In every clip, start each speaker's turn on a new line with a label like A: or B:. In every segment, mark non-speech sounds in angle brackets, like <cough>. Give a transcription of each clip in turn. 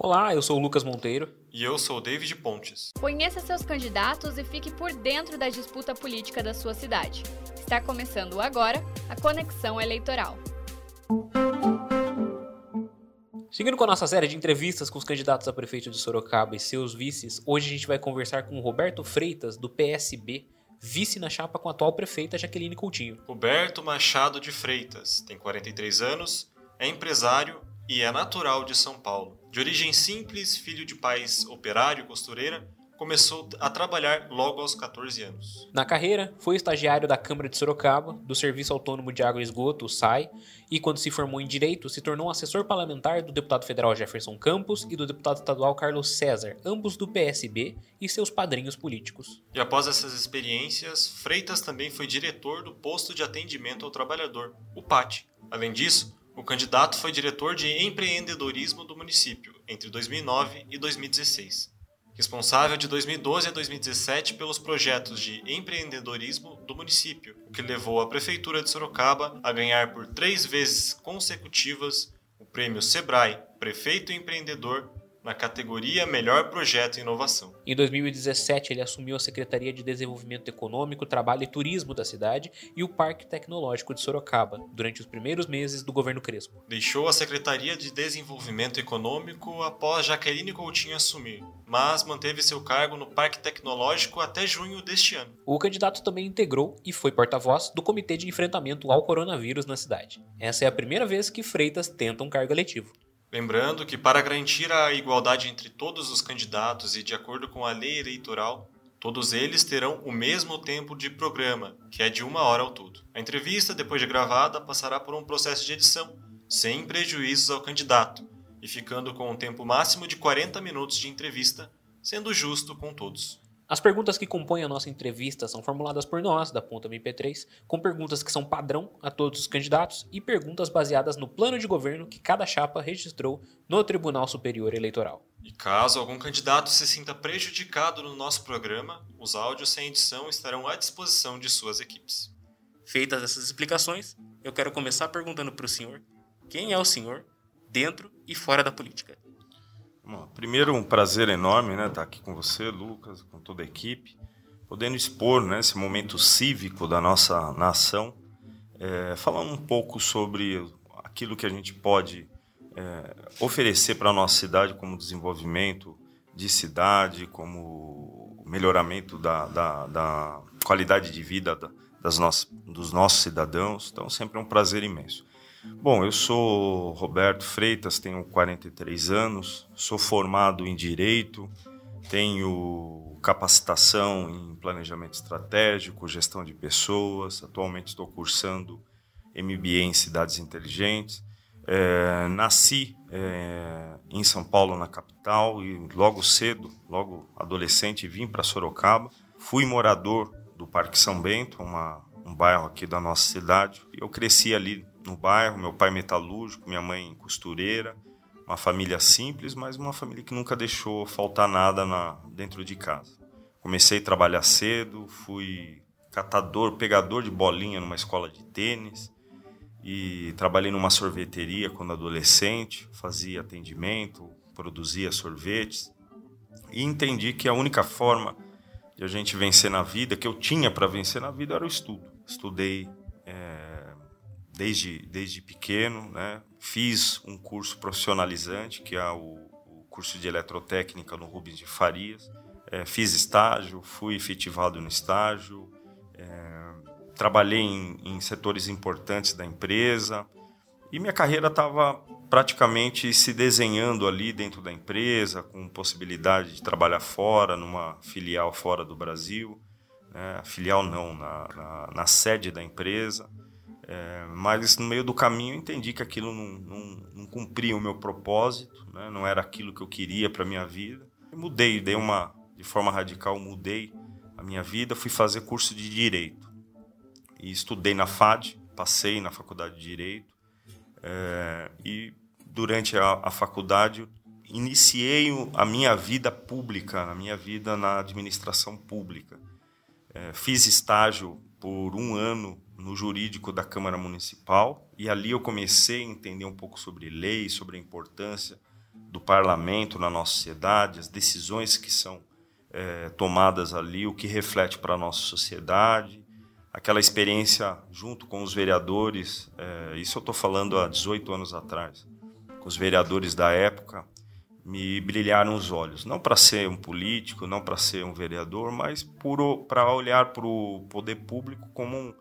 A: Olá, eu sou o Lucas Monteiro.
B: E eu sou o David Pontes.
C: Conheça seus candidatos e fique por dentro da disputa política da sua cidade. Está começando agora a Conexão Eleitoral.
A: Seguindo com a nossa série de entrevistas com os candidatos a prefeito de Sorocaba e seus vices, hoje a gente vai conversar com o Roberto Freitas, do PSB, vice na chapa com a atual prefeita Jaqueline Coutinho.
B: Roberto Machado de Freitas tem 43 anos, é empresário e é natural de São Paulo. De origem simples, filho de pais operário e costureira, começou a trabalhar logo aos 14 anos.
A: Na carreira, foi estagiário da Câmara de Sorocaba, do Serviço Autônomo de Água e Esgoto, o SAI, e quando se formou em Direito, se tornou assessor parlamentar do deputado federal Jefferson Campos e do deputado estadual Carlos César, ambos do PSB e seus padrinhos políticos.
B: E após essas experiências, Freitas também foi diretor do Posto de Atendimento ao Trabalhador, o PAT. Além disso, o candidato foi diretor de empreendedorismo do município entre 2009 e 2016. Responsável de 2012 a 2017 pelos projetos de empreendedorismo do município, o que levou a Prefeitura de Sorocaba a ganhar por três vezes consecutivas o prêmio Sebrae Prefeito Empreendedor na categoria Melhor Projeto e Inovação.
A: Em 2017, ele assumiu a Secretaria de Desenvolvimento Econômico, Trabalho e Turismo da cidade e o Parque Tecnológico de Sorocaba, durante os primeiros meses do governo Crespo.
B: Deixou a Secretaria de Desenvolvimento Econômico após Jaqueline Coutinho assumir, mas manteve seu cargo no Parque Tecnológico até junho deste ano.
A: O candidato também integrou e foi porta-voz do Comitê de Enfrentamento ao Coronavírus na cidade. Essa é a primeira vez que Freitas tenta um cargo eletivo.
B: Lembrando que, para garantir a igualdade entre todos os candidatos e de acordo com a lei eleitoral, todos eles terão o mesmo tempo de programa, que é de uma hora ao todo. A entrevista, depois de gravada, passará por um processo de edição, sem prejuízos ao candidato, e ficando com um tempo máximo de 40 minutos de entrevista, sendo justo com todos.
A: As perguntas que compõem a nossa entrevista são formuladas por nós, da Ponta MP3, com perguntas que são padrão a todos os candidatos e perguntas baseadas no plano de governo que cada chapa registrou no Tribunal Superior Eleitoral.
B: E caso algum candidato se sinta prejudicado no nosso programa, os áudios sem edição estarão à disposição de suas equipes.
A: Feitas essas explicações, eu quero começar perguntando para o senhor quem é o senhor dentro e fora da política.
D: Bom, primeiro, um prazer enorme né, estar aqui com você, Lucas, com toda a equipe, podendo expor né, esse momento cívico da nossa nação, é, falando um pouco sobre aquilo que a gente pode é, oferecer para a nossa cidade como desenvolvimento de cidade, como melhoramento da, da, da qualidade de vida das nossas, dos nossos cidadãos. Então, sempre é um prazer imenso. Bom, eu sou Roberto Freitas, tenho 43 anos, sou formado em Direito, tenho capacitação em Planejamento Estratégico, Gestão de Pessoas, atualmente estou cursando MBA em Cidades Inteligentes. É, nasci é, em São Paulo, na capital, e logo cedo, logo adolescente, vim para Sorocaba. Fui morador do Parque São Bento, uma, um bairro aqui da nossa cidade. Eu cresci ali no bairro, meu pai metalúrgico, minha mãe costureira, uma família simples, mas uma família que nunca deixou faltar nada na, dentro de casa. Comecei a trabalhar cedo, fui catador, pegador de bolinha numa escola de tênis e trabalhei numa sorveteria quando adolescente, fazia atendimento, produzia sorvetes e entendi que a única forma de a gente vencer na vida, que eu tinha para vencer na vida, era o estudo. Estudei desde, desde pequeno, né? Fiz um curso profissionalizante, que é o, o curso de eletrotécnica no Rubens de Farias. É, fiz estágio, fui efetivado no estágio, é, trabalhei em, em setores importantes da empresa e minha carreira estava praticamente se desenhando ali dentro da empresa, com possibilidade de trabalhar fora, numa filial fora do Brasil. Né? Filial não, na, na, na sede da empresa. É, mas no meio do caminho eu entendi que aquilo não, não, não cumpria o meu propósito, né? não era aquilo que eu queria para minha vida. Eu mudei, dei uma de forma radical, mudei a minha vida, fui fazer curso de direito e estudei na FAD, passei na faculdade de direito é, e durante a, a faculdade iniciei a minha vida pública, a minha vida na administração pública. É, fiz estágio por um ano no jurídico da Câmara Municipal e ali eu comecei a entender um pouco sobre lei, sobre a importância do parlamento na nossa sociedade, as decisões que são é, tomadas ali, o que reflete para a nossa sociedade, aquela experiência junto com os vereadores, é, isso eu estou falando há 18 anos atrás, com os vereadores da época, me brilharam os olhos. Não para ser um político, não para ser um vereador, mas para olhar para o poder público como um,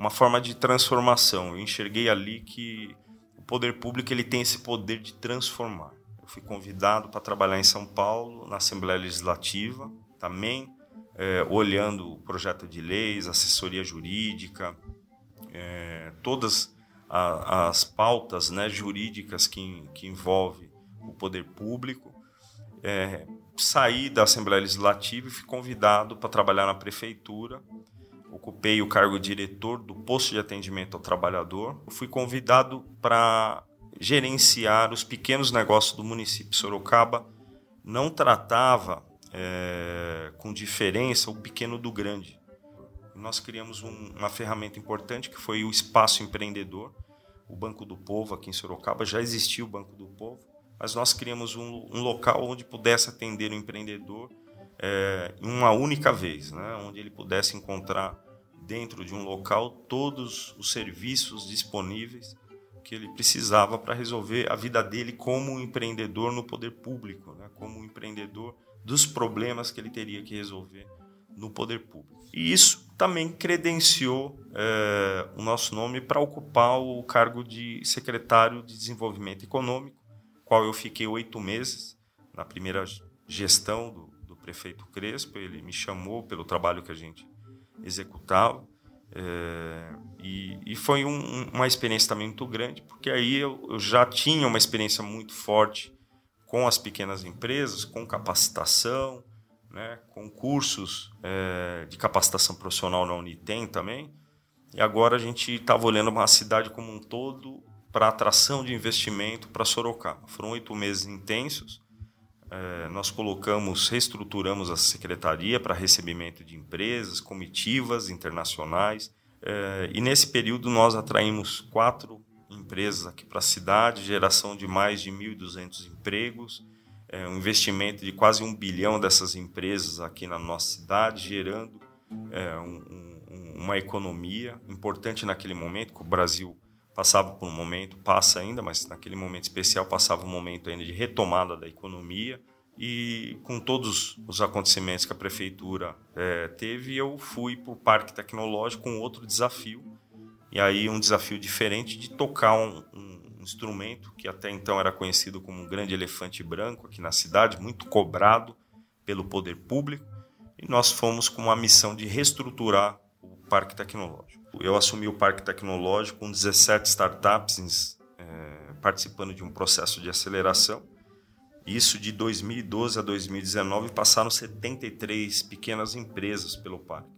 D: uma forma de transformação. Eu enxerguei ali que o poder público ele tem esse poder de transformar. Eu fui convidado para trabalhar em São Paulo, na Assembleia Legislativa, também é, olhando o projeto de leis, assessoria jurídica, é, todas a, as pautas né, jurídicas que, que envolvem o poder público. É, saí da Assembleia Legislativa e fui convidado para trabalhar na prefeitura. Ocupei o cargo de diretor do posto de atendimento ao trabalhador. fui convidado para gerenciar os pequenos negócios do município. Sorocaba não tratava é, com diferença o pequeno do grande. Nós criamos um, uma ferramenta importante que foi o Espaço Empreendedor, o Banco do Povo aqui em Sorocaba. Já existia o Banco do Povo mas nós criamos um, um local onde pudesse atender o empreendedor é, uma única vez, né? onde ele pudesse encontrar dentro de um local todos os serviços disponíveis que ele precisava para resolver a vida dele como empreendedor no poder público, né? como empreendedor dos problemas que ele teria que resolver no poder público. E isso também credenciou é, o nosso nome para ocupar o cargo de secretário de Desenvolvimento Econômico qual eu fiquei oito meses na primeira gestão do, prefeito Crespo. Ele me chamou pelo trabalho que a gente executava. É, e, e, foi um, uma experiência também muito grande, porque aí eu, eu, já tinha uma experiência muito forte com as pequenas empresas, com capacitação, né, com cursos é, de capacitação profissional na Unitem também. E agora a gente estava olhando uma cidade como um todo para atração de investimento para Sorocaba. Foram oito meses intensos. É, nós colocamos, reestruturamos a secretaria para recebimento de empresas, comitivas internacionais. É, e nesse período nós atraímos quatro empresas aqui para a cidade, geração de mais de 1.200 empregos, é, um investimento de quase um bilhão dessas empresas aqui na nossa cidade, gerando um, um, uma economia importante naquele momento que o Brasil passava por um momento, passa ainda, mas naquele momento especial passava um momento ainda de retomada da economia. E com todos os acontecimentos que a prefeitura é, teve, eu fui para o Parque Tecnológico com outro desafio. E aí um desafio diferente de tocar um, um instrumento que até então era conhecido como um grande elefante branco aqui na cidade, muito cobrado pelo poder público. E nós fomos com uma missão de reestruturar o Parque Tecnológico. Eu assumi o Parque Tecnológico com 17 startups é, participando de um processo de aceleração. Isso de 2012 a 2019 passaram 73 pequenas empresas pelo parque.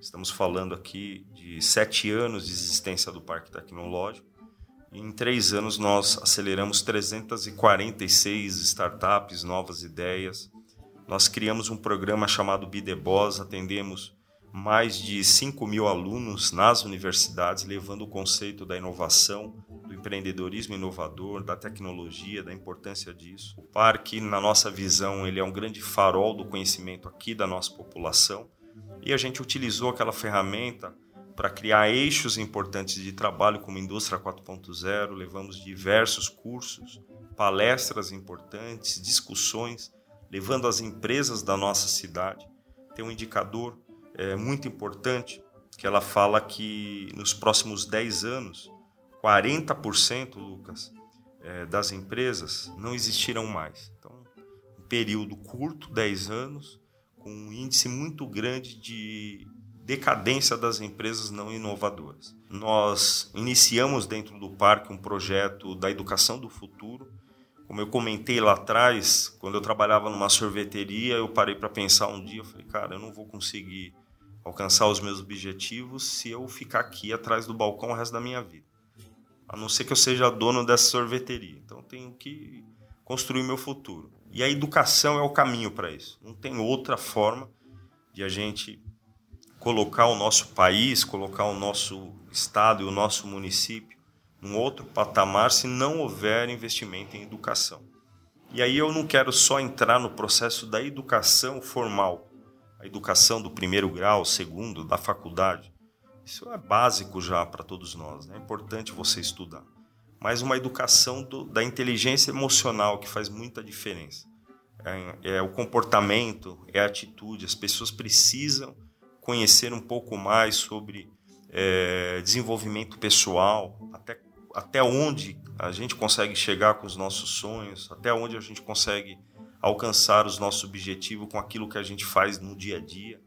D: Estamos falando aqui de sete anos de existência do Parque Tecnológico. Em três anos nós aceleramos 346 startups, novas ideias. Nós criamos um programa chamado Bideboss, atendemos mais de 5 mil alunos nas universidades, levando o conceito da inovação, do empreendedorismo inovador, da tecnologia, da importância disso. O parque, na nossa visão, ele é um grande farol do conhecimento aqui da nossa população e a gente utilizou aquela ferramenta para criar eixos importantes de trabalho como Indústria 4.0, levamos diversos cursos, palestras importantes, discussões, levando as empresas da nossa cidade. Tem um indicador é muito importante, que ela fala que nos próximos 10 anos, 40%, Lucas, é, das empresas não existirão mais. Então, um período curto, 10 anos, com um índice muito grande de decadência das empresas não inovadoras. Nós iniciamos dentro do parque um projeto da educação do futuro. Como eu comentei lá atrás, quando eu trabalhava numa sorveteria, eu parei para pensar um dia, eu falei, cara, eu não vou conseguir alcançar os meus objetivos se eu ficar aqui atrás do balcão o resto da minha vida. A não ser que eu seja dono dessa sorveteria. Então tenho que construir meu futuro. E a educação é o caminho para isso. Não tem outra forma de a gente colocar o nosso país, colocar o nosso estado e o nosso município num outro patamar se não houver investimento em educação. E aí eu não quero só entrar no processo da educação formal, a educação do primeiro grau, segundo, da faculdade. Isso é básico já para todos nós, né? é importante você estudar. Mas uma educação do, da inteligência emocional que faz muita diferença. É, é o comportamento, é a atitude. As pessoas precisam conhecer um pouco mais sobre é, desenvolvimento pessoal, até, até onde a gente consegue chegar com os nossos sonhos, até onde a gente consegue alcançar os nossos objetivos com aquilo que a gente faz no dia a dia.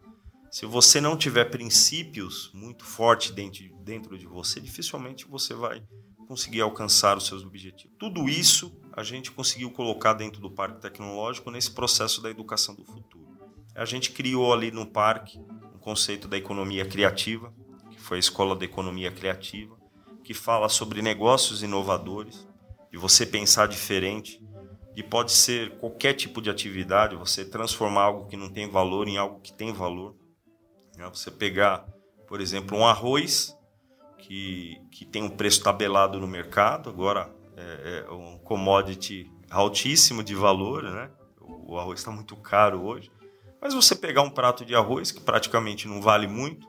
D: Se você não tiver princípios muito fortes dentro, dentro de você, dificilmente você vai conseguir alcançar os seus objetivos. Tudo isso a gente conseguiu colocar dentro do Parque Tecnológico nesse processo da educação do futuro. A gente criou ali no parque um conceito da economia criativa, que foi a Escola da Economia Criativa, que fala sobre negócios inovadores, de você pensar diferente, de pode ser qualquer tipo de atividade, você transformar algo que não tem valor em algo que tem valor. Né? Você pegar, por exemplo, um arroz que, que tem um preço tabelado no mercado, agora é, é um commodity altíssimo de valor, né? O arroz está muito caro hoje. Mas você pegar um prato de arroz que praticamente não vale muito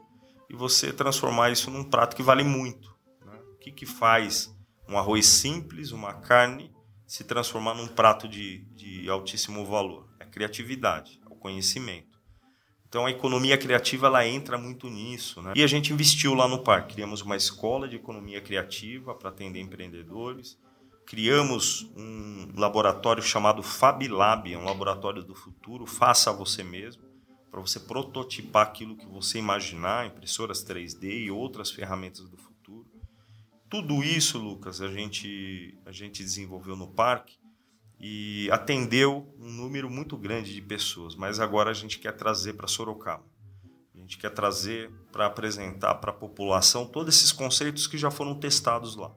D: e você transformar isso num prato que vale muito que, que faz um arroz simples, uma carne, se transformar num prato de, de altíssimo valor? É a criatividade, é o conhecimento. Então a economia criativa ela entra muito nisso. Né? E a gente investiu lá no parque. Criamos uma escola de economia criativa para atender empreendedores. Criamos um laboratório chamado FabLab, é um laboratório do futuro, faça você mesmo, para você prototipar aquilo que você imaginar, impressoras 3D e outras ferramentas do futuro tudo isso, Lucas, a gente, a gente desenvolveu no parque e atendeu um número muito grande de pessoas, mas agora a gente quer trazer para Sorocaba. A gente quer trazer para apresentar para a população todos esses conceitos que já foram testados lá.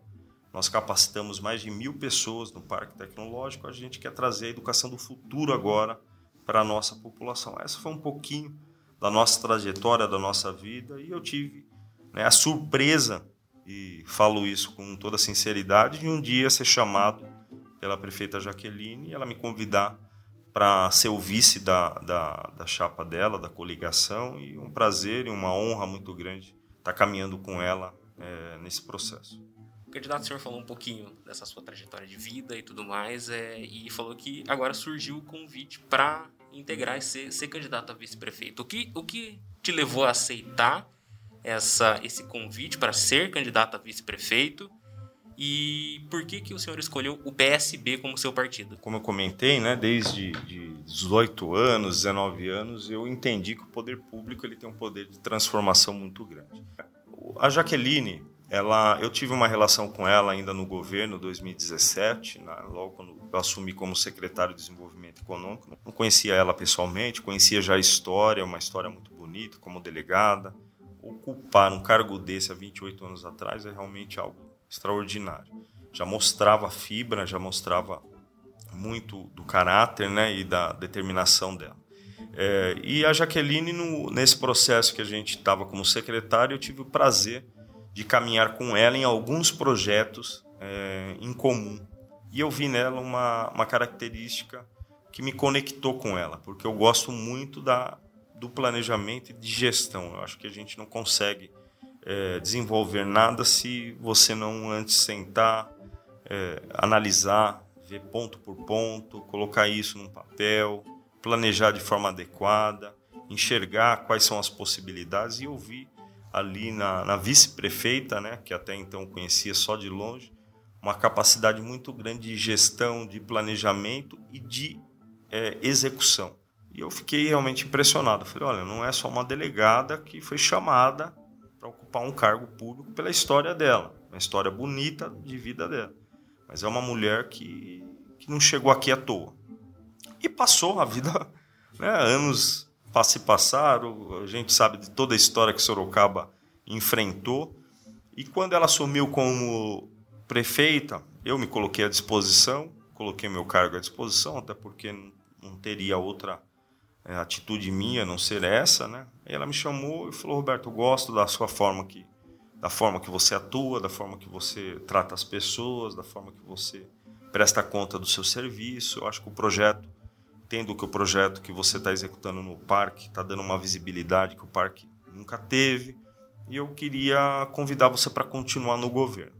D: Nós capacitamos mais de mil pessoas no Parque Tecnológico, a gente quer trazer a educação do futuro agora para a nossa população. Essa foi um pouquinho da nossa trajetória, da nossa vida, e eu tive né, a surpresa e falo isso com toda sinceridade, de um dia ser chamado pela prefeita Jaqueline e ela me convidar para ser o vice da, da, da, chapa dela, da coligação, e um prazer e uma honra muito grande estar tá caminhando com ela é, nesse processo.
A: O candidato, o senhor falou um pouquinho dessa sua trajetória de vida e tudo mais, é, e falou que agora surgiu o convite para integrar e ser, ser candidato a vice-prefeito. O que, o que te levou a aceitar essa, esse convite para ser candidato a vice-prefeito e por que, que o senhor escolheu o PSB como seu partido?
D: Como eu comentei, né, desde de 18 anos, 19 anos, eu entendi que o poder público ele tem um poder de transformação muito grande. A Jaqueline, ela, eu tive uma relação com ela ainda no governo 2017, na, logo quando eu assumi como secretário de Desenvolvimento Econômico. Não conhecia ela pessoalmente, conhecia já a história, uma história muito bonita, como delegada ocupar um cargo desse há 28 anos atrás é realmente algo extraordinário. Já mostrava fibra, já mostrava muito do caráter né, e da determinação dela. É, e a Jaqueline, no, nesse processo que a gente estava como secretário, eu tive o prazer de caminhar com ela em alguns projetos é, em comum. E eu vi nela uma, uma característica que me conectou com ela, porque eu gosto muito da, do planejamento e de gestão. Eu acho que a gente não consegue é, desenvolver nada se você não antes sentar, é, analisar, ver ponto por ponto, colocar isso num papel, planejar de forma adequada, enxergar quais são as possibilidades e ouvir ali na, na vice-prefeita, né, que até então conhecia só de longe, uma capacidade muito grande de gestão, de planejamento e de é, execução. E eu fiquei realmente impressionado. falei, olha, não é só uma delegada que foi chamada para ocupar um cargo público pela história dela, uma história bonita de vida dela. Mas é uma mulher que, que não chegou aqui à toa. E passou a vida, <laughs> né, anos se passaram, a gente sabe de toda a história que Sorocaba enfrentou. E quando ela assumiu como prefeita, eu me coloquei à disposição, coloquei meu cargo à disposição, até porque não teria outra é, atitude minha não ser essa, né? Ela me chamou e falou, Roberto, eu gosto da sua forma que, da forma que você atua, da forma que você trata as pessoas, da forma que você presta conta do seu serviço. Eu acho que o projeto, tendo que o projeto que você está executando no parque está dando uma visibilidade que o parque nunca teve, e eu queria convidar você para continuar no governo.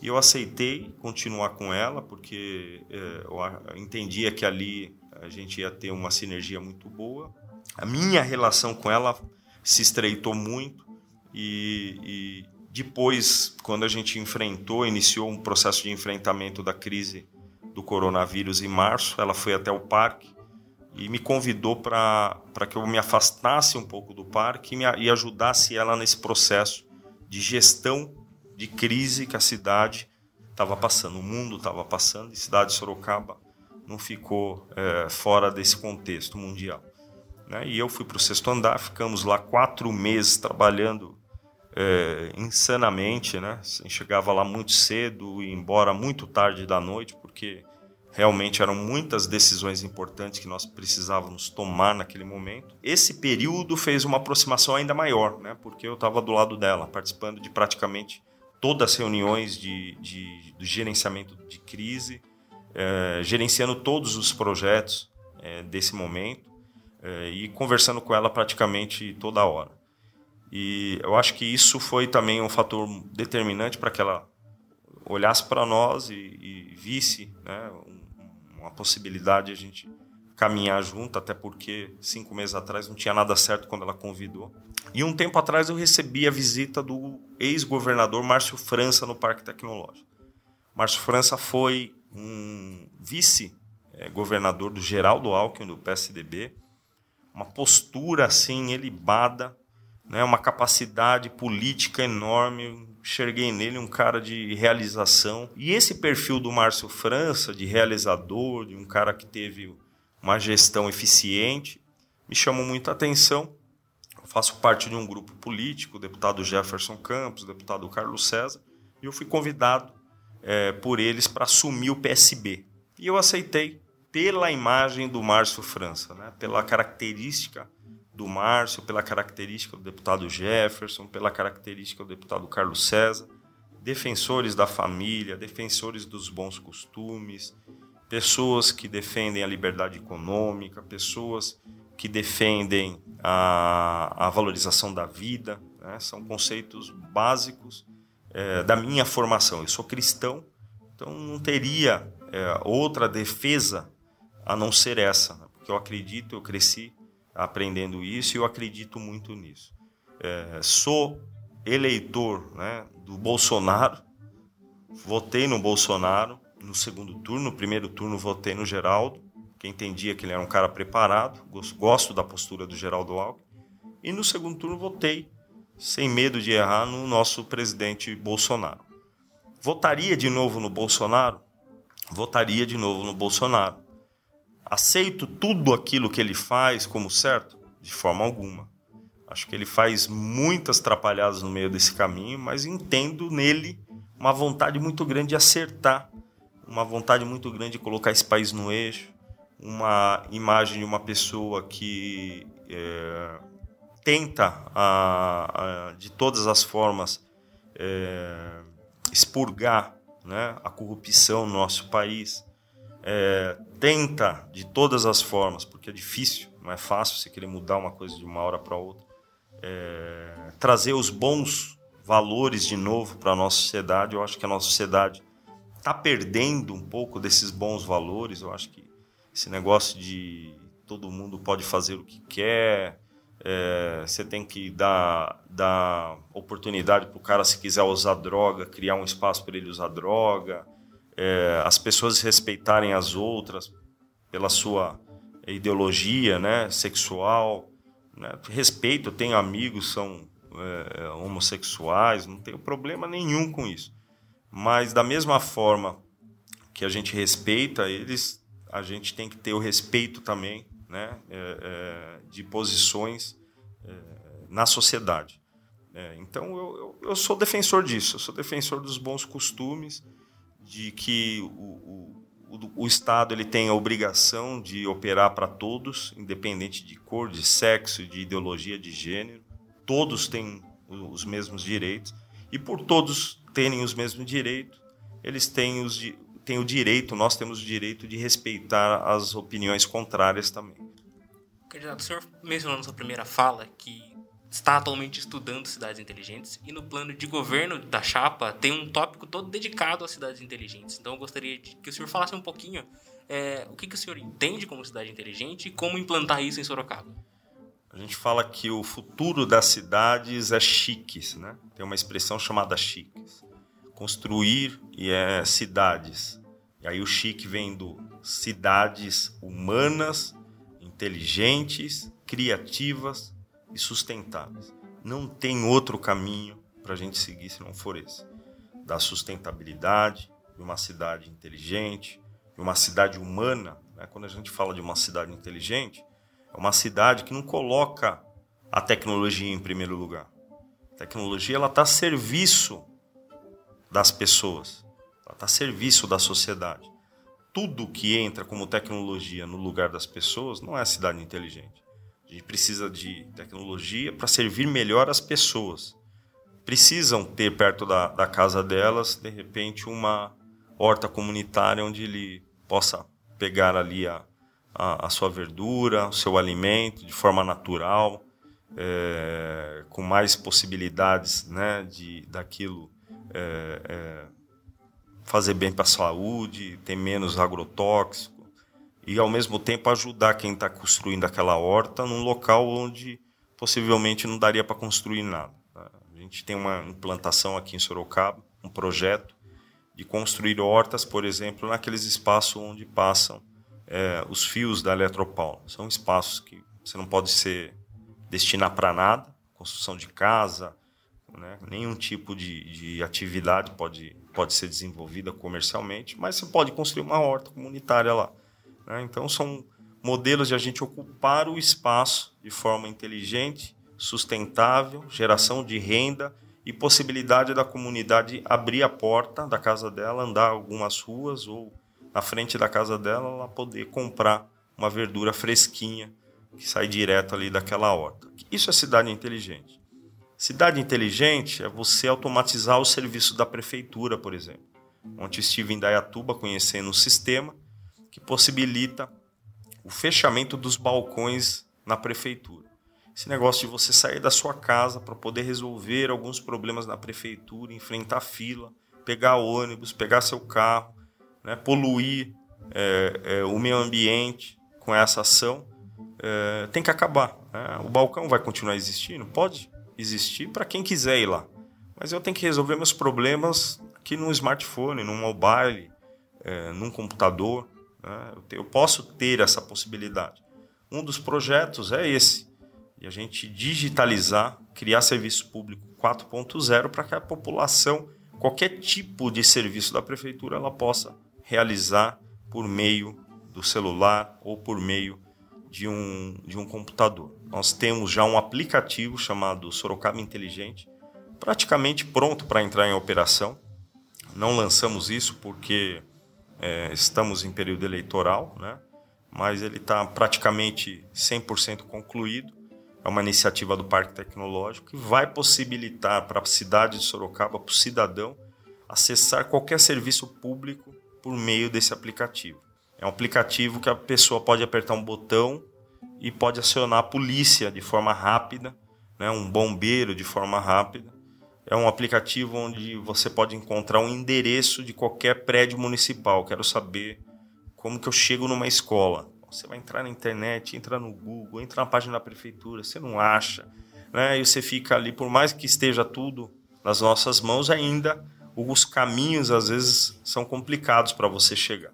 D: E eu aceitei continuar com ela, porque é, eu entendia que ali a gente ia ter uma sinergia muito boa. A minha relação com ela se estreitou muito e, e depois, quando a gente enfrentou, iniciou um processo de enfrentamento da crise do coronavírus em março, ela foi até o parque e me convidou para que eu me afastasse um pouco do parque e, me, e ajudasse ela nesse processo de gestão de crise que a cidade estava passando, o mundo estava passando, e a cidade de Sorocaba não ficou é, fora desse contexto mundial. Né? E eu fui para o sexto andar, ficamos lá quatro meses trabalhando é, insanamente, né? Chegava lá muito cedo e embora muito tarde da noite, porque realmente eram muitas decisões importantes que nós precisávamos tomar naquele momento. Esse período fez uma aproximação ainda maior, né? Porque eu estava do lado dela, participando de praticamente todas as reuniões de, de, de gerenciamento de crise, é, gerenciando todos os projetos é, desse momento é, e conversando com ela praticamente toda hora. E eu acho que isso foi também um fator determinante para que ela olhasse para nós e, e visse né, uma possibilidade de a gente caminhar junto, até porque cinco meses atrás não tinha nada certo quando ela convidou. E um tempo atrás eu recebi a visita do ex-governador Márcio França no Parque Tecnológico. Márcio França foi um vice-governador do Geraldo Alckmin, do PSDB, uma postura assim, elibada, né, uma capacidade política enorme. Enxerguei nele um cara de realização. E esse perfil do Márcio França, de realizador, de um cara que teve uma gestão eficiente, me chamou muita atenção. Eu faço parte de um grupo político, o deputado Jefferson Campos, o deputado Carlos César, e eu fui convidado é, por eles para assumir o PSB. E eu aceitei pela imagem do Márcio França, né? pela característica do Márcio, pela característica do deputado Jefferson, pela característica do deputado Carlos César, defensores da família, defensores dos bons costumes, pessoas que defendem a liberdade econômica, pessoas que defendem a, a valorização da vida. Né? São conceitos básicos é, da minha formação. Eu sou cristão, então não teria é, outra defesa a não ser essa, né? porque eu acredito, eu cresci aprendendo isso e eu acredito muito nisso. É, sou eleitor né, do Bolsonaro, votei no Bolsonaro no segundo turno, no primeiro turno votei no Geraldo, que entendia que ele era um cara preparado, gosto da postura do Geraldo Alckmin, e no segundo turno votei, sem medo de errar, no nosso presidente Bolsonaro. Votaria de novo no Bolsonaro? Votaria de novo no Bolsonaro Aceito tudo aquilo que ele faz como certo? De forma alguma. Acho que ele faz muitas atrapalhadas no meio desse caminho, mas entendo nele uma vontade muito grande de acertar, uma vontade muito grande de colocar esse país no eixo, uma imagem de uma pessoa que é, tenta, a, a, de todas as formas, é, expurgar né, a corrupção no nosso país, é, tenta de todas as formas, porque é difícil, não é fácil você querer mudar uma coisa de uma hora para outra, é, trazer os bons valores de novo para a nossa sociedade. Eu acho que a nossa sociedade está perdendo um pouco desses bons valores. Eu acho que esse negócio de todo mundo pode fazer o que quer, é, você tem que dar, dar oportunidade para o cara, se quiser usar droga, criar um espaço para ele usar droga é, as pessoas respeitarem as outras pela sua ideologia né, sexual. Né? Respeito, eu tenho amigos são é, homossexuais, não tenho problema nenhum com isso. Mas da mesma forma que a gente respeita eles, a gente tem que ter o respeito também né, é, é de posições na sociedade. É, então eu, eu, eu, sou defensor disso, eu sou defensor dos bons costumes de que o, o, o Estado ele tem a obrigação de operar para todos, independente de cor, de sexo, de ideologia, de gênero. Todos têm os mesmos direitos. E por todos terem os mesmos direitos, eles têm os, tem o direito, nós temos o direito de respeitar as opiniões contrárias também.
A: Candidato, o senhor mencionou na sua primeira fala que está atualmente estudando cidades inteligentes e no plano de governo da chapa tem um tópico todo dedicado às cidades inteligentes. Então eu gostaria que o senhor falasse um pouquinho é, o que, que o senhor entende como cidade inteligente e como implantar isso em Sorocaba.
D: A gente fala que o futuro das cidades é chiques, né? Tem uma expressão chamada chiques. Construir e é cidades. E aí o chique vem do cidades humanas, inteligentes, criativas e sustentáveis. Não tem outro caminho para a gente seguir se não for esse. Da sustentabilidade, de uma cidade inteligente, de uma cidade humana. Né? Quando a gente fala de uma cidade inteligente, é uma cidade que não coloca a tecnologia em primeiro lugar. A tecnologia ela está a serviço das pessoas, está a serviço da sociedade. Tudo que entra como tecnologia no lugar das pessoas não é cidade inteligente. A gente precisa de tecnologia para servir melhor as pessoas. Precisam ter perto da, da casa delas, de repente, uma horta comunitária onde ele possa pegar ali a, a, a sua verdura, o seu alimento de forma natural, é, com mais possibilidades né, de daquilo é, é, fazer bem para a saúde, ter menos agrotóxico, e ao mesmo tempo ajudar quem está construindo aquela horta num local onde possivelmente não daria para construir nada. Tá? A gente tem uma implantação aqui em Sorocaba, um projeto de construir hortas, por exemplo, naqueles espaços onde passam é, os fios da Eletropaulo. São espaços que você não pode ser destinar para nada, construção de casa, né? nenhum tipo de, de atividade pode, pode ser desenvolvida comercialmente, mas você pode construir uma horta comunitária lá. Né? Então, são modelos de a gente ocupar o espaço de forma inteligente, sustentável, geração de renda e possibilidade da comunidade abrir a porta da casa dela, andar algumas ruas ou na frente da casa dela, ela poder comprar uma verdura fresquinha que sai direto ali daquela horta. Isso é cidade inteligente. Cidade inteligente é você automatizar o serviço da prefeitura, por exemplo. Ontem estive em Dayatuba conhecendo um sistema que possibilita o fechamento dos balcões na prefeitura. Esse negócio de você sair da sua casa para poder resolver alguns problemas na prefeitura, enfrentar fila, pegar ônibus, pegar seu carro, né, poluir é, é, o meio ambiente com essa ação, é, tem que acabar. Né? O balcão vai continuar existindo? Pode existir para quem quiser ir lá. Mas eu tenho que resolver meus problemas aqui no smartphone, no mobile, é, num computador. Né? Eu posso ter essa possibilidade. Um dos projetos é esse, e a gente digitalizar, criar serviço público 4.0 para que a população, qualquer tipo de serviço da prefeitura, ela possa realizar por meio do celular ou por meio de um, de um computador. Nós temos já um aplicativo chamado Sorocaba Inteligente, praticamente pronto para entrar em operação. Não lançamos isso porque é, estamos em período eleitoral, né? mas ele está praticamente 100% concluído. É uma iniciativa do Parque Tecnológico que vai possibilitar para a cidade de Sorocaba, para o cidadão, acessar qualquer serviço público por meio desse aplicativo. É um aplicativo que a pessoa pode apertar um botão e pode acionar a polícia de forma rápida, né? um bombeiro de forma rápida, é um aplicativo onde você pode encontrar um endereço de qualquer prédio municipal. Quero saber como que eu chego numa escola. Você vai entrar na internet, entra no Google, entra na página da prefeitura, você não acha, né? E você fica ali, por mais que esteja tudo nas nossas mãos, ainda os caminhos às vezes são complicados para você chegar.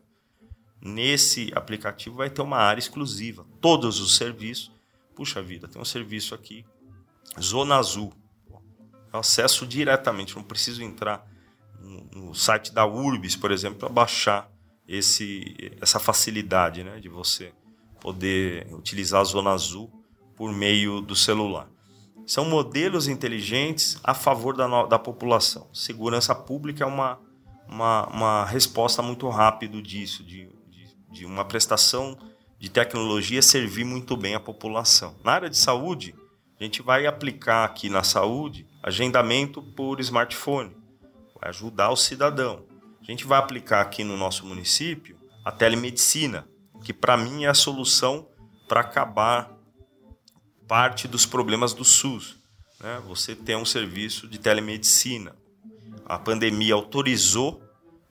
D: Nesse aplicativo vai ter uma área exclusiva, todos os serviços. Puxa vida, tem um serviço aqui, Zona Azul eu acesso diretamente, não preciso entrar no site da Urbis, por exemplo, para baixar esse, essa facilidade né, de você poder utilizar a Zona Azul por meio do celular. São modelos inteligentes a favor da, da população. Segurança pública é uma, uma, uma resposta muito rápida disso, de, de uma prestação de tecnologia servir muito bem a população. Na área de saúde, a gente vai aplicar aqui na saúde agendamento por smartphone, vai ajudar o cidadão. A gente vai aplicar aqui no nosso município a telemedicina, que para mim é a solução para acabar parte dos problemas do SUS. Né? Você tem um serviço de telemedicina. A pandemia autorizou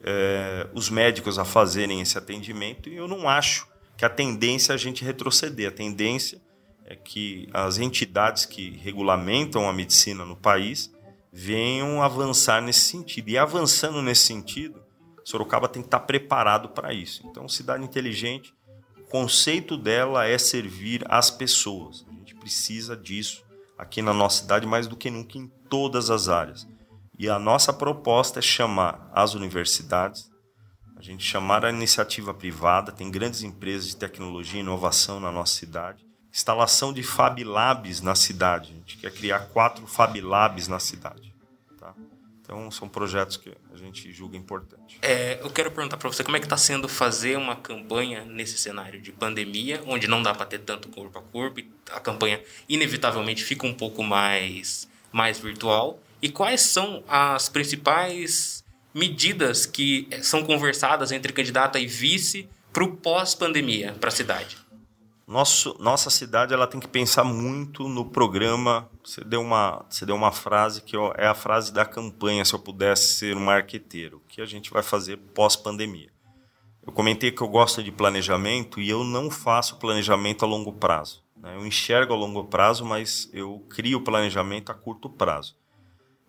D: é, os médicos a fazerem esse atendimento e eu não acho que a tendência é a gente retroceder. A tendência é que as entidades que regulamentam a medicina no país venham avançar nesse sentido. E avançando nesse sentido, Sorocaba tem que estar preparado para isso. Então, cidade inteligente, o conceito dela é servir as pessoas. A gente precisa disso aqui na nossa cidade mais do que nunca em todas as áreas. E a nossa proposta é chamar as universidades, a gente chamar a iniciativa privada, tem grandes empresas de tecnologia e inovação na nossa cidade, instalação de Fab Labs na cidade. A gente quer criar quatro Fab Labs na cidade. Tá? Então, são projetos que a gente julga importante.
A: É, eu quero perguntar para você como é que está sendo fazer uma campanha nesse cenário de pandemia, onde não dá para ter tanto corpo a corpo, a campanha inevitavelmente fica um pouco mais, mais virtual. E quais são as principais medidas que são conversadas entre candidata e vice para o pós-pandemia para a cidade?
D: Nosso, nossa cidade ela tem que pensar muito no programa. Você deu uma, você deu uma frase que é a frase da campanha, se eu pudesse ser um marqueteiro. O que a gente vai fazer pós-pandemia? Eu comentei que eu gosto de planejamento e eu não faço planejamento a longo prazo. Né? Eu enxergo a longo prazo, mas eu crio planejamento a curto prazo.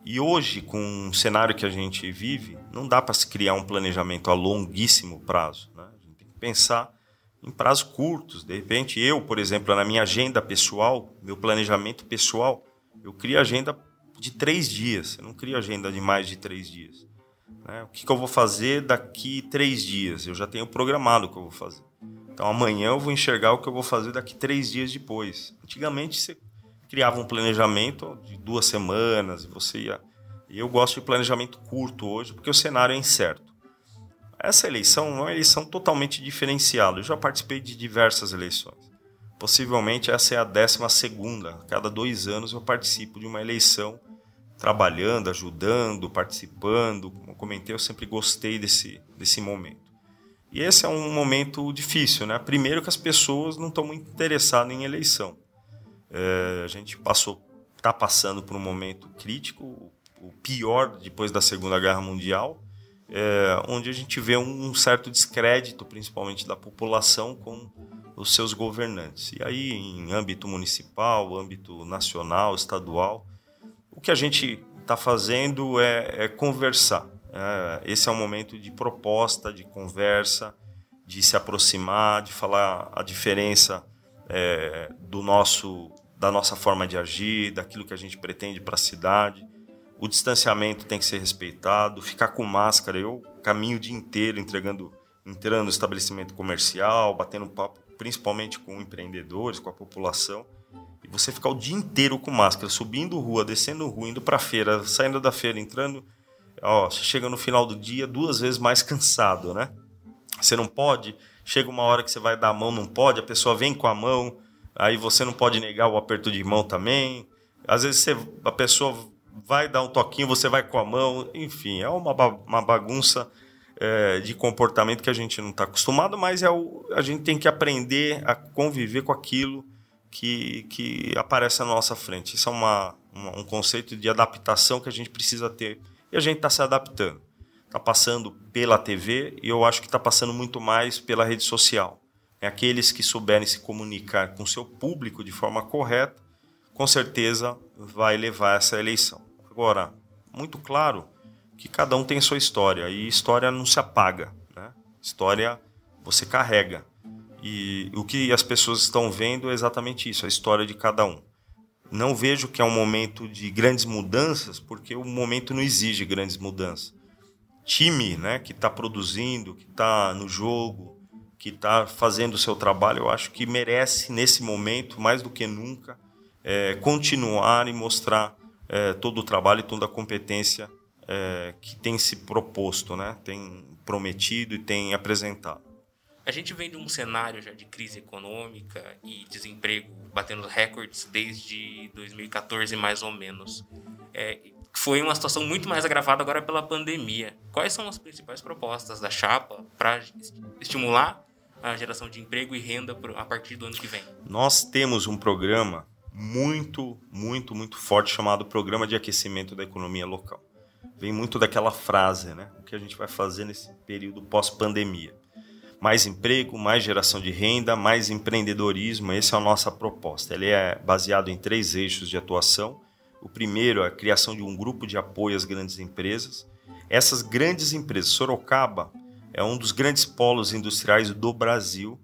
D: E hoje, com o cenário que a gente vive, não dá para se criar um planejamento a longuíssimo prazo. Né? A gente tem que pensar em prazos curtos. De repente, eu, por exemplo, na minha agenda pessoal, meu planejamento pessoal, eu crio agenda de três dias. Eu não crio agenda de mais de três dias. Né? O que, que eu vou fazer daqui três dias? Eu já tenho programado o que eu vou fazer. Então, amanhã eu vou enxergar o que eu vou fazer daqui três dias depois. Antigamente, você criava um planejamento de duas semanas e você ia. Eu gosto de planejamento curto hoje, porque o cenário é incerto. Essa eleição é uma eleição totalmente diferenciada. Eu já participei de diversas eleições. Possivelmente essa é a décima segunda. Cada dois anos eu participo de uma eleição, trabalhando, ajudando, participando. Como eu comentei, eu sempre gostei desse, desse momento. E esse é um momento difícil, né? Primeiro que as pessoas não estão muito interessadas em eleição. É, a gente passou, está passando por um momento crítico, o pior depois da Segunda Guerra Mundial, é, onde a gente vê um certo descrédito, principalmente da população, com os seus governantes. E aí, em âmbito municipal, âmbito nacional, estadual, o que a gente está fazendo é, é conversar. É, esse é um momento de proposta, de conversa, de se aproximar, de falar a diferença do nosso da nossa forma de agir, daquilo que a gente pretende para a cidade. O distanciamento tem que ser respeitado, ficar com máscara. Eu caminho o dia inteiro entregando, entrando no estabelecimento comercial, batendo papo, principalmente com empreendedores, com a população. E você ficar o dia inteiro com máscara, subindo rua, descendo rua, indo para feira, saindo da feira, entrando. Ó, você chega no final do dia duas vezes mais <laughs> cansado, né? Você não pode. Chega uma hora que você vai dar a mão, não pode, a pessoa vem com a mão, aí você não pode negar o aperto de mão também. Às vezes você, a pessoa vai dar um toquinho, você vai com a mão, enfim, é uma, uma bagunça é, de comportamento que a gente não está acostumado, mas é o, a gente tem que aprender a conviver com aquilo que, que aparece na nossa frente. Isso é uma, uma um conceito de adaptação que a gente precisa ter e a gente está se adaptando. Está passando pela TV e eu acho que está passando muito mais pela rede social é aqueles que souberem se comunicar com seu público de forma correta, com certeza vai levar essa eleição. Agora, muito claro que cada um tem sua história e história não se apaga, né? História você carrega. E o que as pessoas estão vendo é exatamente isso, a história de cada um. Não vejo que é um momento de grandes mudanças, porque o momento não exige grandes mudanças. Time, né, que está produzindo, que está no jogo, que está fazendo o seu trabalho, eu acho que merece, nesse momento, mais do que nunca, é, continuar e mostrar é, todo o trabalho e toda a competência é, que tem se proposto, né? tem prometido e tem apresentado.
A: A gente vem de um cenário já de crise econômica e desemprego batendo recordes desde 2014, mais ou menos. É, foi uma situação muito mais agravada agora pela pandemia. Quais são as principais propostas da chapa para estimular a geração de emprego e renda a partir do ano que vem?
D: Nós temos um programa muito, muito, muito forte chamado Programa de Aquecimento da Economia Local. Vem muito daquela frase, né? O que a gente vai fazer nesse período pós-pandemia? Mais emprego, mais geração de renda, mais empreendedorismo, essa é a nossa proposta. Ele é baseado em três eixos de atuação. O primeiro é a criação de um grupo de apoio às grandes empresas. Essas grandes empresas, Sorocaba é um dos grandes polos industriais do Brasil,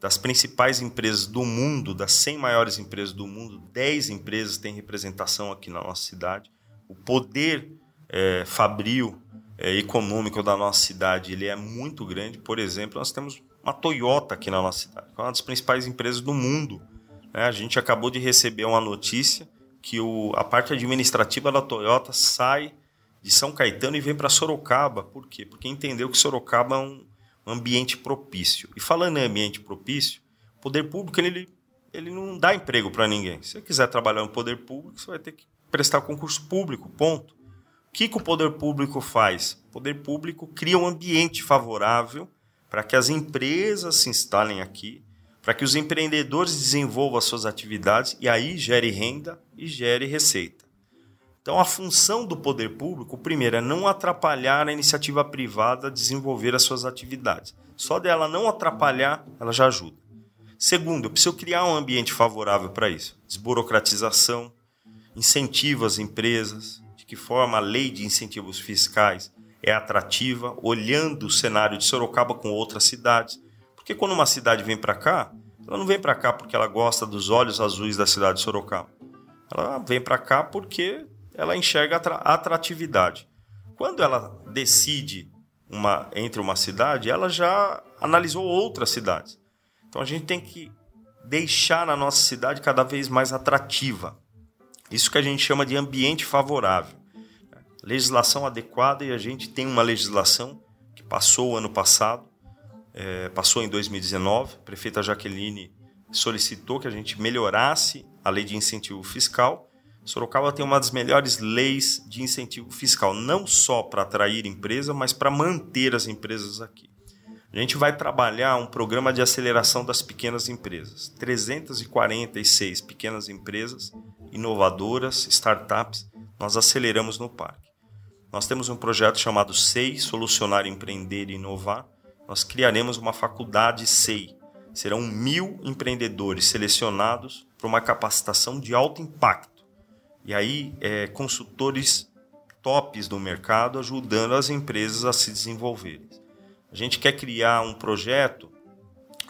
D: das principais empresas do mundo, das 100 maiores empresas do mundo, 10 empresas têm representação aqui na nossa cidade. O poder é, fabril é, econômico da nossa cidade ele é muito grande. Por exemplo, nós temos uma Toyota aqui na nossa cidade, que é uma das principais empresas do mundo. Né? A gente acabou de receber uma notícia que o, a parte administrativa da Toyota sai de São Caetano e vem para Sorocaba. Por quê? Porque entendeu que Sorocaba é um ambiente propício. E falando em ambiente propício, o poder público ele, ele não dá emprego para ninguém. Se você quiser trabalhar no poder público, você vai ter que prestar concurso público, ponto. O que, que o poder público faz? O poder público cria um ambiente favorável para que as empresas se instalem aqui, para que os empreendedores desenvolvam as suas atividades e aí gere renda e gere receita. Então, a função do poder público, primeiro, é não atrapalhar a iniciativa privada a desenvolver as suas atividades. Só dela não atrapalhar, ela já ajuda. Segundo, eu preciso criar um ambiente favorável para isso. Desburocratização, incentivo às empresas, de que forma a lei de incentivos fiscais é atrativa, olhando o cenário de Sorocaba com outras cidades. Porque quando uma cidade vem para cá, ela não vem para cá porque ela gosta dos olhos azuis da cidade de Sorocaba. Ela vem para cá porque ela enxerga a atratividade. Quando ela decide uma, entre uma cidade, ela já analisou outras cidades. Então a gente tem que deixar a nossa cidade cada vez mais atrativa. Isso que a gente chama de ambiente favorável. Legislação adequada e a gente tem uma legislação que passou ano passado, é, passou em 2019. A prefeita Jaqueline solicitou que a gente melhorasse a lei de incentivo fiscal Sorocaba tem uma das melhores leis de incentivo fiscal, não só para atrair empresa, mas para manter as empresas aqui. A gente vai trabalhar um programa de aceleração das pequenas empresas. 346 pequenas empresas inovadoras, startups, nós aceleramos no parque. Nós temos um projeto chamado SEI, Solucionar, Empreender e Inovar. Nós criaremos uma faculdade SEI. Serão mil empreendedores selecionados para uma capacitação de alto impacto e aí, é, consultores tops do mercado ajudando as empresas a se desenvolverem. A gente quer criar um projeto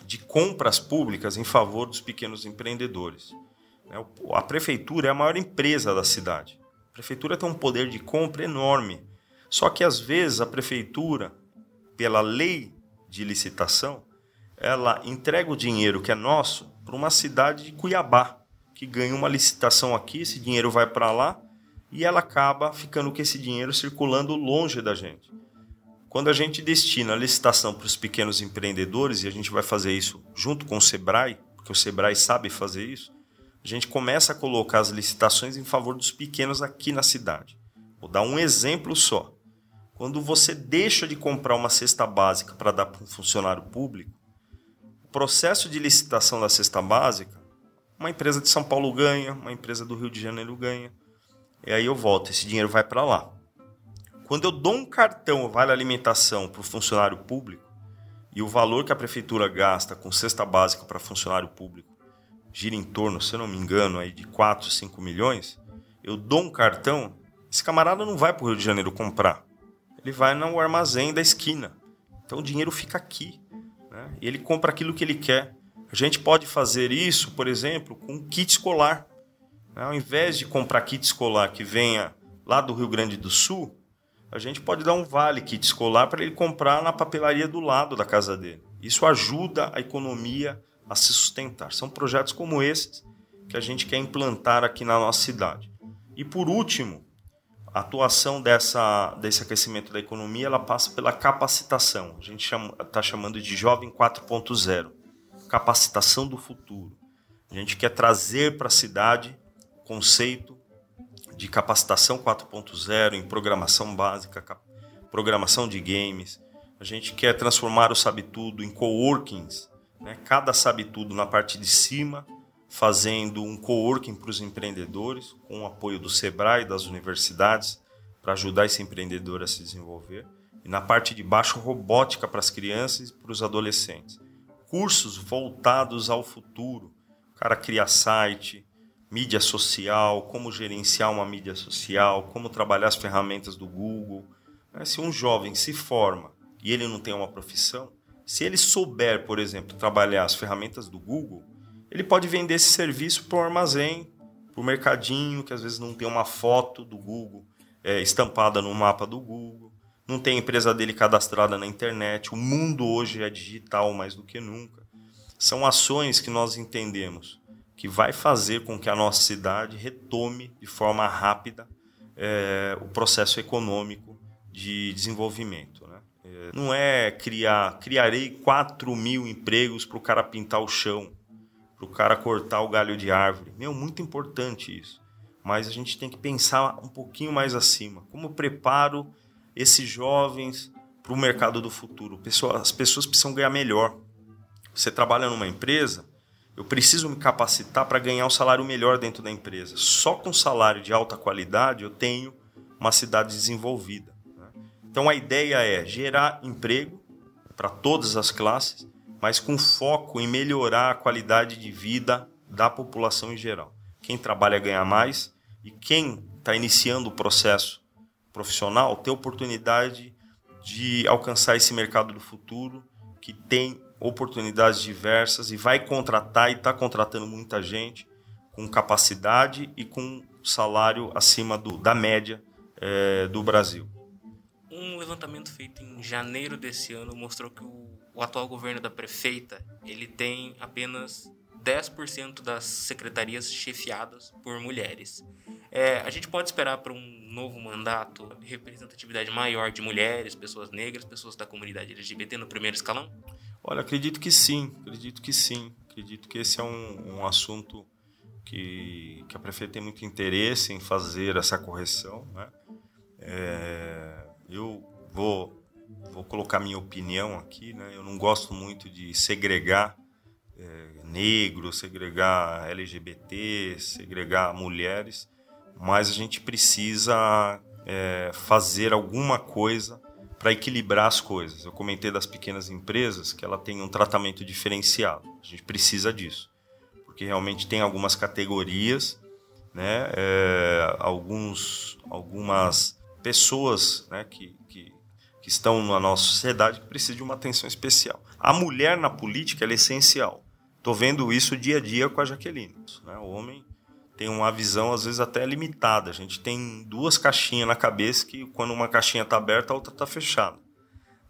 D: de compras públicas em favor dos pequenos empreendedores. Né, a prefeitura é a maior empresa da cidade. A prefeitura tem um poder de compra enorme. Só que às vezes a prefeitura, pela lei de licitação, ela entrega o dinheiro que é nosso para uma cidade de Cuiabá que ganha uma licitação aqui, esse dinheiro vai para lá e ela acaba ficando com esse dinheiro circulando longe da gente. Quando a gente destina a licitação para os pequenos empreendedores, e a gente vai fazer isso junto com o Sebrae, porque o Sebrae sabe fazer isso, a gente começa a colocar as licitações em favor dos pequenos aqui na cidade. Vou dar um exemplo só. Quando você deixa de comprar uma cesta básica para dar para um funcionário público, o processo de licitação da cesta básica uma empresa de São Paulo ganha, uma empresa do Rio de Janeiro ganha. E aí eu volto, esse dinheiro vai para lá. Quando eu dou um cartão vale alimentação para o funcionário público e o valor que a prefeitura gasta com cesta básica para funcionário público gira em torno, se eu não me engano, aí de 4, 5 milhões, eu dou um cartão, esse camarada não vai para o Rio de Janeiro comprar. Ele vai no armazém da esquina. Então o dinheiro fica aqui. Né? E ele compra aquilo que ele quer. A gente pode fazer isso, por exemplo, com kit escolar. Ao invés de comprar kit escolar que venha lá do Rio Grande do Sul, a gente pode dar um vale kit escolar para ele comprar na papelaria do lado da casa dele. Isso ajuda a economia a se sustentar. São projetos como esses que a gente quer implantar aqui na nossa cidade. E por último, a atuação dessa, desse aquecimento da economia ela passa pela capacitação. A gente está chamando de Jovem 4.0 capacitação do futuro. A gente quer trazer para a cidade o conceito de capacitação 4.0 em programação básica, programação de games. A gente quer transformar o Sabe Tudo em coworkings, né? cada Sabe Tudo na parte de cima, fazendo um coworking para os empreendedores, com o apoio do Sebrae e das universidades, para ajudar esse empreendedor a se desenvolver. E na parte de baixo, robótica para as crianças e para os adolescentes. Cursos voltados ao futuro. O cara cria site, mídia social, como gerenciar uma mídia social, como trabalhar as ferramentas do Google. Né, se um jovem se forma e ele não tem uma profissão, se ele souber, por exemplo, trabalhar as ferramentas do Google, ele pode vender esse serviço para o armazém, para o mercadinho, que às vezes não tem uma foto do Google é, estampada no mapa do Google, não tem a empresa dele cadastrada na internet. O mundo hoje é digital mais do que nunca. São ações que nós entendemos que vai fazer com que a nossa cidade retome de forma rápida é, o processo econômico de desenvolvimento. Né? É, não é criar, criarei 4 mil empregos para o cara pintar o chão, para o cara cortar o galho de árvore. Meu, muito importante isso mas a gente tem que pensar um pouquinho mais acima. Como preparo esses jovens para o mercado do futuro? As pessoas precisam ganhar melhor. Você trabalha numa empresa, eu preciso me capacitar para ganhar um salário melhor dentro da empresa. Só com salário de alta qualidade eu tenho uma cidade desenvolvida. Né? Então a ideia é gerar emprego para todas as classes, mas com foco em melhorar a qualidade de vida da população em geral. Quem trabalha ganha mais, e quem está iniciando o processo profissional ter oportunidade de alcançar esse mercado do futuro que tem oportunidades diversas e vai contratar e está contratando muita gente com capacidade e com salário acima do, da média é, do Brasil.
A: Um levantamento feito em janeiro desse ano mostrou que o, o atual governo da prefeita ele tem apenas 10% das secretarias chefiadas por mulheres. É, a gente pode esperar para um novo mandato representatividade maior de mulheres, pessoas negras, pessoas da comunidade LGBT no primeiro escalão?
D: Olha, acredito que sim, acredito que sim. Acredito que esse é um, um assunto que, que a prefeita tem muito interesse em fazer essa correção. Né? É, eu vou, vou colocar minha opinião aqui. Né? Eu não gosto muito de segregar é, negro, segregar LGBT, segregar mulheres, mas a gente precisa é, fazer alguma coisa para equilibrar as coisas. Eu comentei das pequenas empresas que ela tem um tratamento diferenciado. A gente precisa disso, porque realmente tem algumas categorias, né, é, alguns, algumas pessoas né, que, que, que estão na nossa sociedade que precisam de uma atenção especial. A mulher na política é essencial. Estou vendo isso dia a dia com a Jaqueline. Né? O homem tem uma visão, às vezes, até limitada. A gente tem duas caixinhas na cabeça que, quando uma caixinha está aberta, a outra está fechada.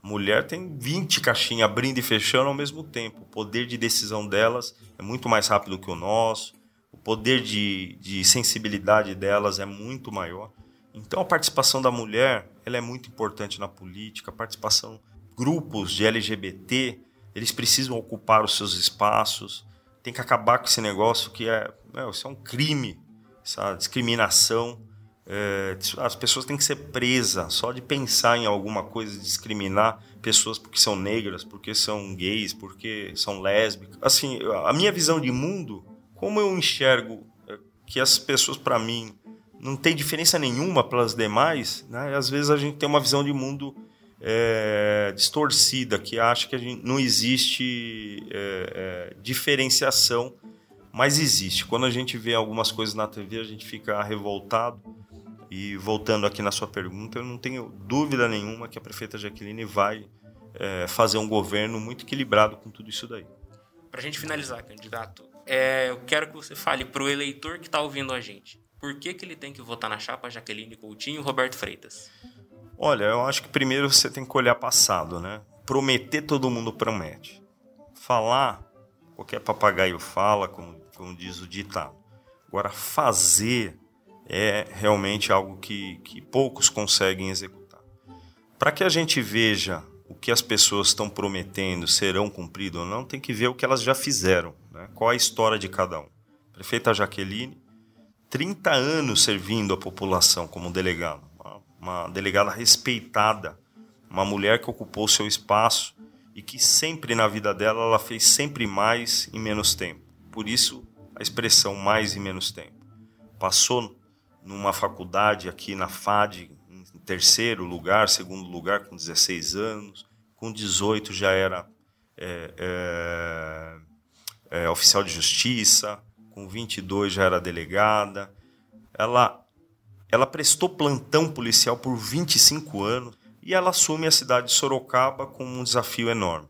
D: Mulher tem 20 caixinhas abrindo e fechando ao mesmo tempo. O poder de decisão delas é muito mais rápido que o nosso. O poder de, de sensibilidade delas é muito maior. Então, a participação da mulher ela é muito importante na política. A participação grupos de LGBT eles precisam ocupar os seus espaços. Tem que acabar com esse negócio que é, meu, isso é um crime, essa discriminação. É, as pessoas têm que ser presas só de pensar em alguma coisa, discriminar pessoas porque são negras, porque são gays, porque são lésbicas. Assim, a minha visão de mundo, como eu enxergo é, que as pessoas para mim não tem diferença nenhuma para as demais, né? Às vezes a gente tem uma visão de mundo é, distorcida, que acha que gente, não existe é, é, diferenciação, mas existe. Quando a gente vê algumas coisas na TV, a gente fica revoltado. E voltando aqui na sua pergunta, eu não tenho dúvida nenhuma que a prefeita Jaqueline vai é, fazer um governo muito equilibrado com tudo isso daí.
A: Para a gente finalizar, candidato, é, eu quero que você fale para o eleitor que está ouvindo a gente. Por que, que ele tem que votar na chapa Jaqueline Coutinho e Roberto Freitas?
D: Olha, eu acho que primeiro você tem que olhar passado, né? Prometer todo mundo promete. Falar, qualquer papagaio fala, como, como diz o ditado. Agora, fazer é realmente algo que, que poucos conseguem executar. Para que a gente veja o que as pessoas estão prometendo serão cumprido ou não, tem que ver o que elas já fizeram. Né? Qual a história de cada um. Prefeita Jaqueline 30 anos servindo a população como delegado. Uma, delegada respeitada, uma mulher que ocupou seu espaço e que sempre na vida dela ela fez sempre mais em menos tempo. Por isso a expressão mais em menos tempo. Passou numa faculdade aqui na FAD em terceiro lugar, segundo lugar com 16 anos, com 18 já era é, é, é, oficial de justiça, com 22 já era delegada. Ela, ela prestou plantão policial por 25 anos e ela assume a cidade de Sorocaba com um desafio enorme.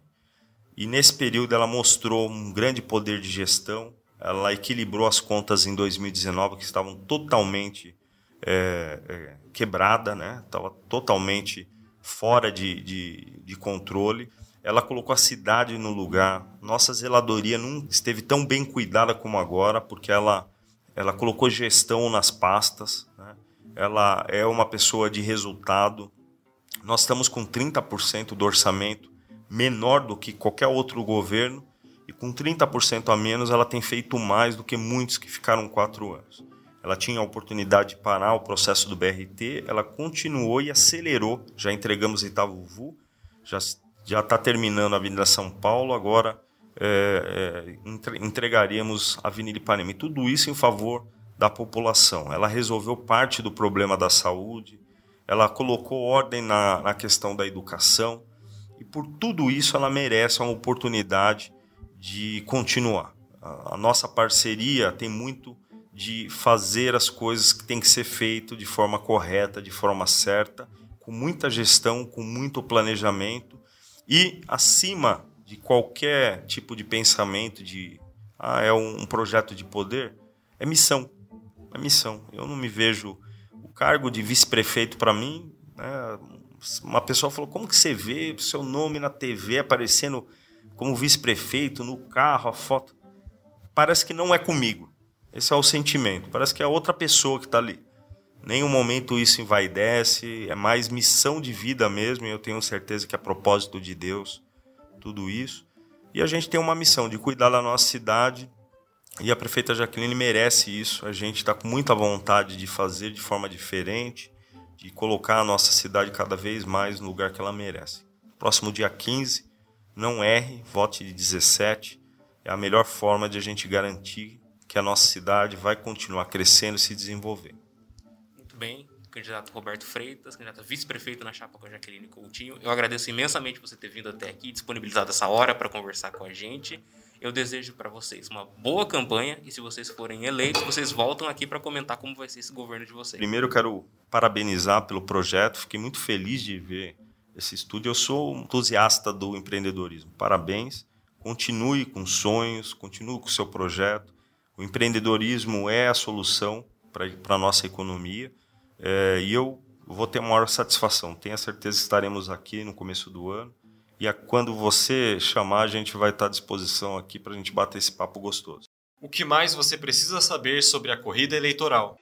D: E nesse período ela mostrou um grande poder de gestão. Ela equilibrou as contas em 2019 que estavam totalmente é, é, quebrada, né? Estava totalmente fora de, de, de controle ela colocou a cidade no lugar. Nossa zeladoria não esteve tão bem cuidada como agora, porque ela, ela colocou gestão nas pastas. Ela é uma pessoa de resultado. Nós estamos com 30% do orçamento menor do que qualquer outro governo, e com 30% a menos, ela tem feito mais do que muitos que ficaram quatro anos. Ela tinha a oportunidade de parar o processo do BRT, ela continuou e acelerou. Já entregamos Itaúvu, já já está terminando a Avenida São Paulo, agora é, é, entregaríamos a Avenida Ipanema. E tudo isso em favor da população. Ela resolveu parte do problema da saúde, ela colocou ordem na, na questão da educação, e por tudo isso ela merece uma oportunidade de continuar. A, a nossa parceria tem muito de fazer as coisas que tem que ser feito de forma correta, de forma certa, com muita gestão, com muito planejamento e acima de qualquer tipo de pensamento de ah, é um projeto de poder, é missão. É missão. Eu não me vejo o cargo de vice-prefeito para mim, né, uma pessoa falou: "Como que você vê seu nome na TV aparecendo como vice-prefeito no carro, a foto?" Parece que não é comigo. Esse é o sentimento. Parece que é outra pessoa que está ali. Nenhum momento isso envaidece, é mais missão de vida mesmo, e eu tenho certeza que é propósito de Deus, tudo isso. E a gente tem uma missão de cuidar da nossa cidade, e a prefeita Jaqueline merece isso. A gente está com muita vontade de fazer de forma diferente, de colocar a nossa cidade cada vez mais no lugar que ela merece. Próximo dia 15, não erre, vote de 17. É a melhor forma de a gente garantir que a nossa cidade vai continuar crescendo e se desenvolver
A: muito bem, candidato Roberto Freitas, candidato vice-prefeito na chapa com a Jaqueline Coutinho. Eu agradeço imensamente você ter vindo até aqui, disponibilizado essa hora para conversar com a gente. Eu desejo para vocês uma boa campanha e se vocês forem eleitos, vocês voltam aqui para comentar como vai ser esse governo de vocês.
D: Primeiro, eu quero parabenizar pelo projeto. Fiquei muito feliz de ver esse estúdio. Eu sou um entusiasta do empreendedorismo. Parabéns. Continue com sonhos, continue com o seu projeto. O empreendedorismo é a solução para a nossa economia. É, e eu vou ter maior satisfação. Tenho a certeza que estaremos aqui no começo do ano. E a, quando você chamar, a gente vai estar à disposição aqui para a gente bater esse papo gostoso.
B: O que mais você precisa saber sobre a corrida eleitoral?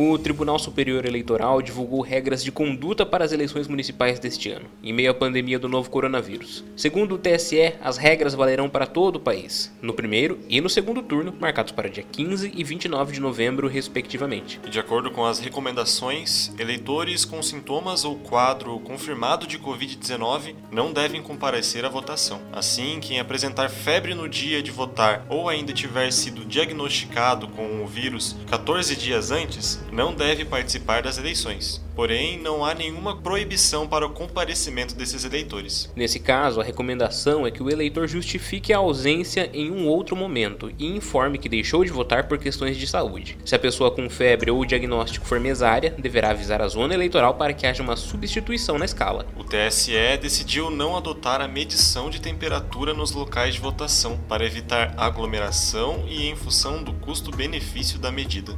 A: O Tribunal Superior Eleitoral divulgou regras de conduta para as eleições municipais deste ano, em meio à pandemia do novo coronavírus. Segundo o TSE, as regras valerão para todo o país, no primeiro e no segundo turno, marcados para dia 15 e 29 de novembro, respectivamente.
B: De acordo com as recomendações, eleitores com sintomas ou quadro confirmado de Covid-19 não devem comparecer à votação. Assim, quem apresentar febre no dia de votar ou ainda tiver sido diagnosticado com o vírus 14 dias antes, não deve participar das eleições. Porém, não há nenhuma proibição para o comparecimento desses eleitores.
A: Nesse caso, a recomendação é que o eleitor justifique a ausência em um outro momento e informe que deixou de votar por questões de saúde. Se a pessoa com febre ou o diagnóstico for mesária, deverá avisar a zona eleitoral para que haja uma substituição na escala.
B: O TSE decidiu não adotar a medição de temperatura nos locais de votação para evitar aglomeração e em função do custo-benefício da medida.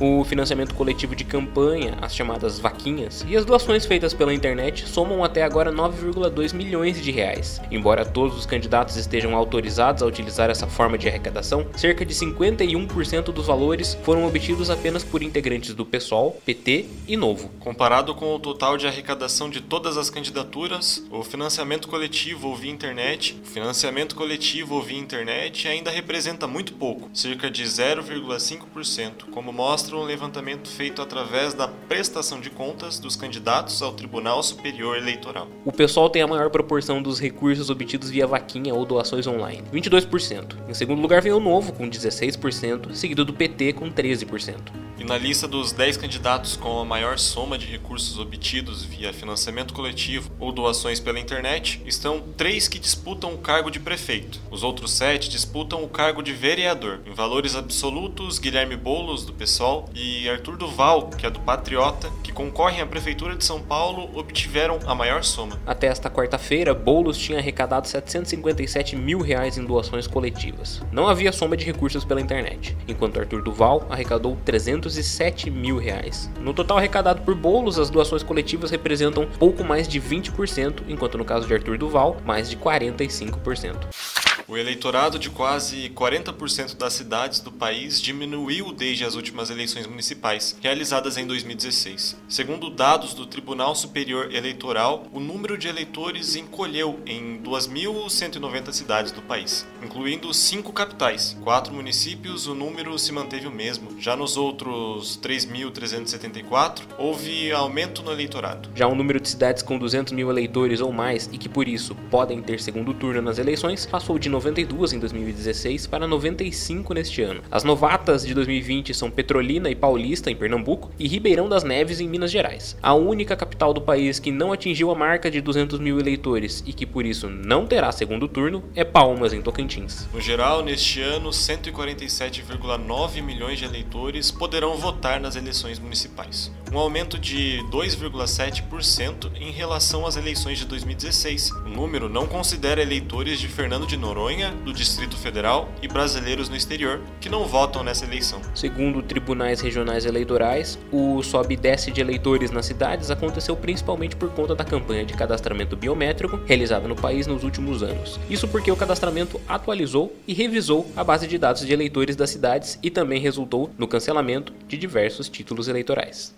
A: O financiamento coletivo de campanha, as chamadas vaquinhas e as doações feitas pela internet somam até agora 9,2 milhões de reais. Embora todos os candidatos estejam autorizados a utilizar essa forma de arrecadação, cerca de 51% dos valores foram obtidos apenas por integrantes do PSOL, PT e Novo.
B: Comparado com o total de arrecadação de todas as candidaturas, o financiamento coletivo via internet, o financiamento coletivo via internet ainda representa muito pouco, cerca de 0,5%, como mostra um levantamento feito através da prestação de contas dos candidatos ao Tribunal Superior Eleitoral.
A: O PSOL tem a maior proporção dos recursos obtidos via vaquinha ou doações online, 22%. Em segundo lugar vem o Novo, com 16%, seguido do PT, com 13%.
B: E na lista dos 10 candidatos com a maior soma de recursos obtidos via financiamento coletivo ou doações pela internet, estão três que disputam o cargo de prefeito. Os outros sete disputam o cargo de vereador. Em valores absolutos, Guilherme Boulos, do PSOL, e Arthur Duval, que é do Patriota, que concorrem à Prefeitura de São Paulo, obtiveram a maior soma.
A: Até esta quarta-feira, Boulos tinha arrecadado 757 mil reais em doações coletivas. Não havia soma de recursos pela internet, enquanto Arthur Duval arrecadou 307 mil reais. No total arrecadado por Boulos, as doações coletivas representam pouco mais de 20%, enquanto no caso de Arthur Duval, mais de 45%.
B: O eleitorado de quase 40% das cidades do país diminuiu desde as últimas eleições municipais, realizadas em 2016. Segundo dados do Tribunal Superior Eleitoral, o número de eleitores encolheu em 2.190 cidades do país, incluindo cinco capitais. Quatro municípios, o número se manteve o mesmo. Já nos outros 3.374, houve aumento no eleitorado.
A: Já o número de cidades com 200 mil eleitores ou mais e que por isso podem ter segundo turno nas eleições passou de 92 em 2016 para 95 neste ano. As novatas de 2020 são Petrolina e Paulista, em Pernambuco, e Ribeirão das Neves, em Minas Gerais. A única capital do país que não atingiu a marca de 200 mil eleitores e que por isso não terá segundo turno é Palmas, em Tocantins.
B: No geral, neste ano, 147,9 milhões de eleitores poderão votar nas eleições municipais, um aumento de 2,7% em relação às eleições de 2016. O número não considera eleitores de Fernando de Noronha, do Distrito Federal e brasileiros no exterior que não votam nessa eleição.
A: Segundo tribunais regionais eleitorais, o sobe e desce de eleitores nas cidades aconteceu principalmente por conta da campanha de cadastramento biométrico realizada no país nos últimos anos. Isso porque o cadastramento atualizou e revisou a base de dados de eleitores das cidades e também resultou no cancelamento de diversos títulos eleitorais.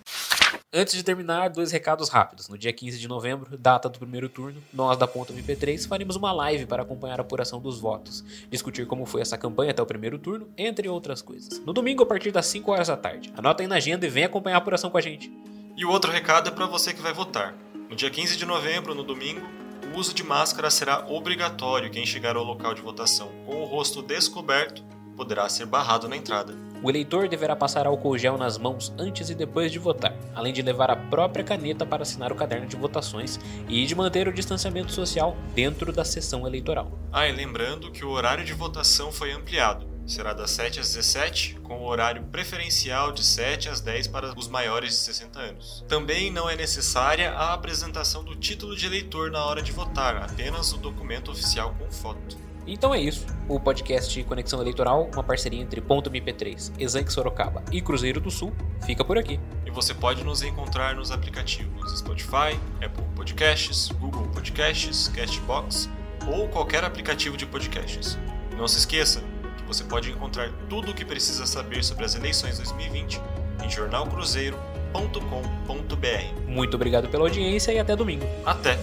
A: Antes de terminar, dois recados rápidos. No dia 15 de novembro, data do primeiro turno, nós da Ponta MP3 faremos uma live para acompanhar a apuração dos votos, discutir como foi essa campanha até o primeiro turno, entre outras coisas. No domingo, a partir das 5 horas da tarde. Anota aí na agenda e vem acompanhar a apuração com a gente.
B: E o outro recado é para você que vai votar. No dia 15 de novembro, no domingo, o uso de máscara será obrigatório quem chegar ao local de votação com o rosto descoberto poderá ser barrado na entrada.
A: O eleitor deverá passar álcool gel nas mãos antes e depois de votar, além de levar a própria caneta para assinar o caderno de votações e de manter o distanciamento social dentro da sessão eleitoral.
B: Ah, e lembrando que o horário de votação foi ampliado. Será das 7 às 17, com o horário preferencial de 7 às 10 para os maiores de 60 anos. Também não é necessária a apresentação do título de eleitor na hora de votar, apenas o documento oficial com foto.
A: Então é isso. O podcast Conexão Eleitoral, uma parceria entre Ponto MP3, Exanque Sorocaba e Cruzeiro do Sul, fica por aqui.
B: E você pode nos encontrar nos aplicativos Spotify, Apple Podcasts, Google Podcasts, Castbox ou qualquer aplicativo de podcasts. Não se esqueça que você pode encontrar tudo o que precisa saber sobre as eleições 2020 em jornalcruzeiro.com.br.
A: Muito obrigado pela audiência e até domingo.
B: Até!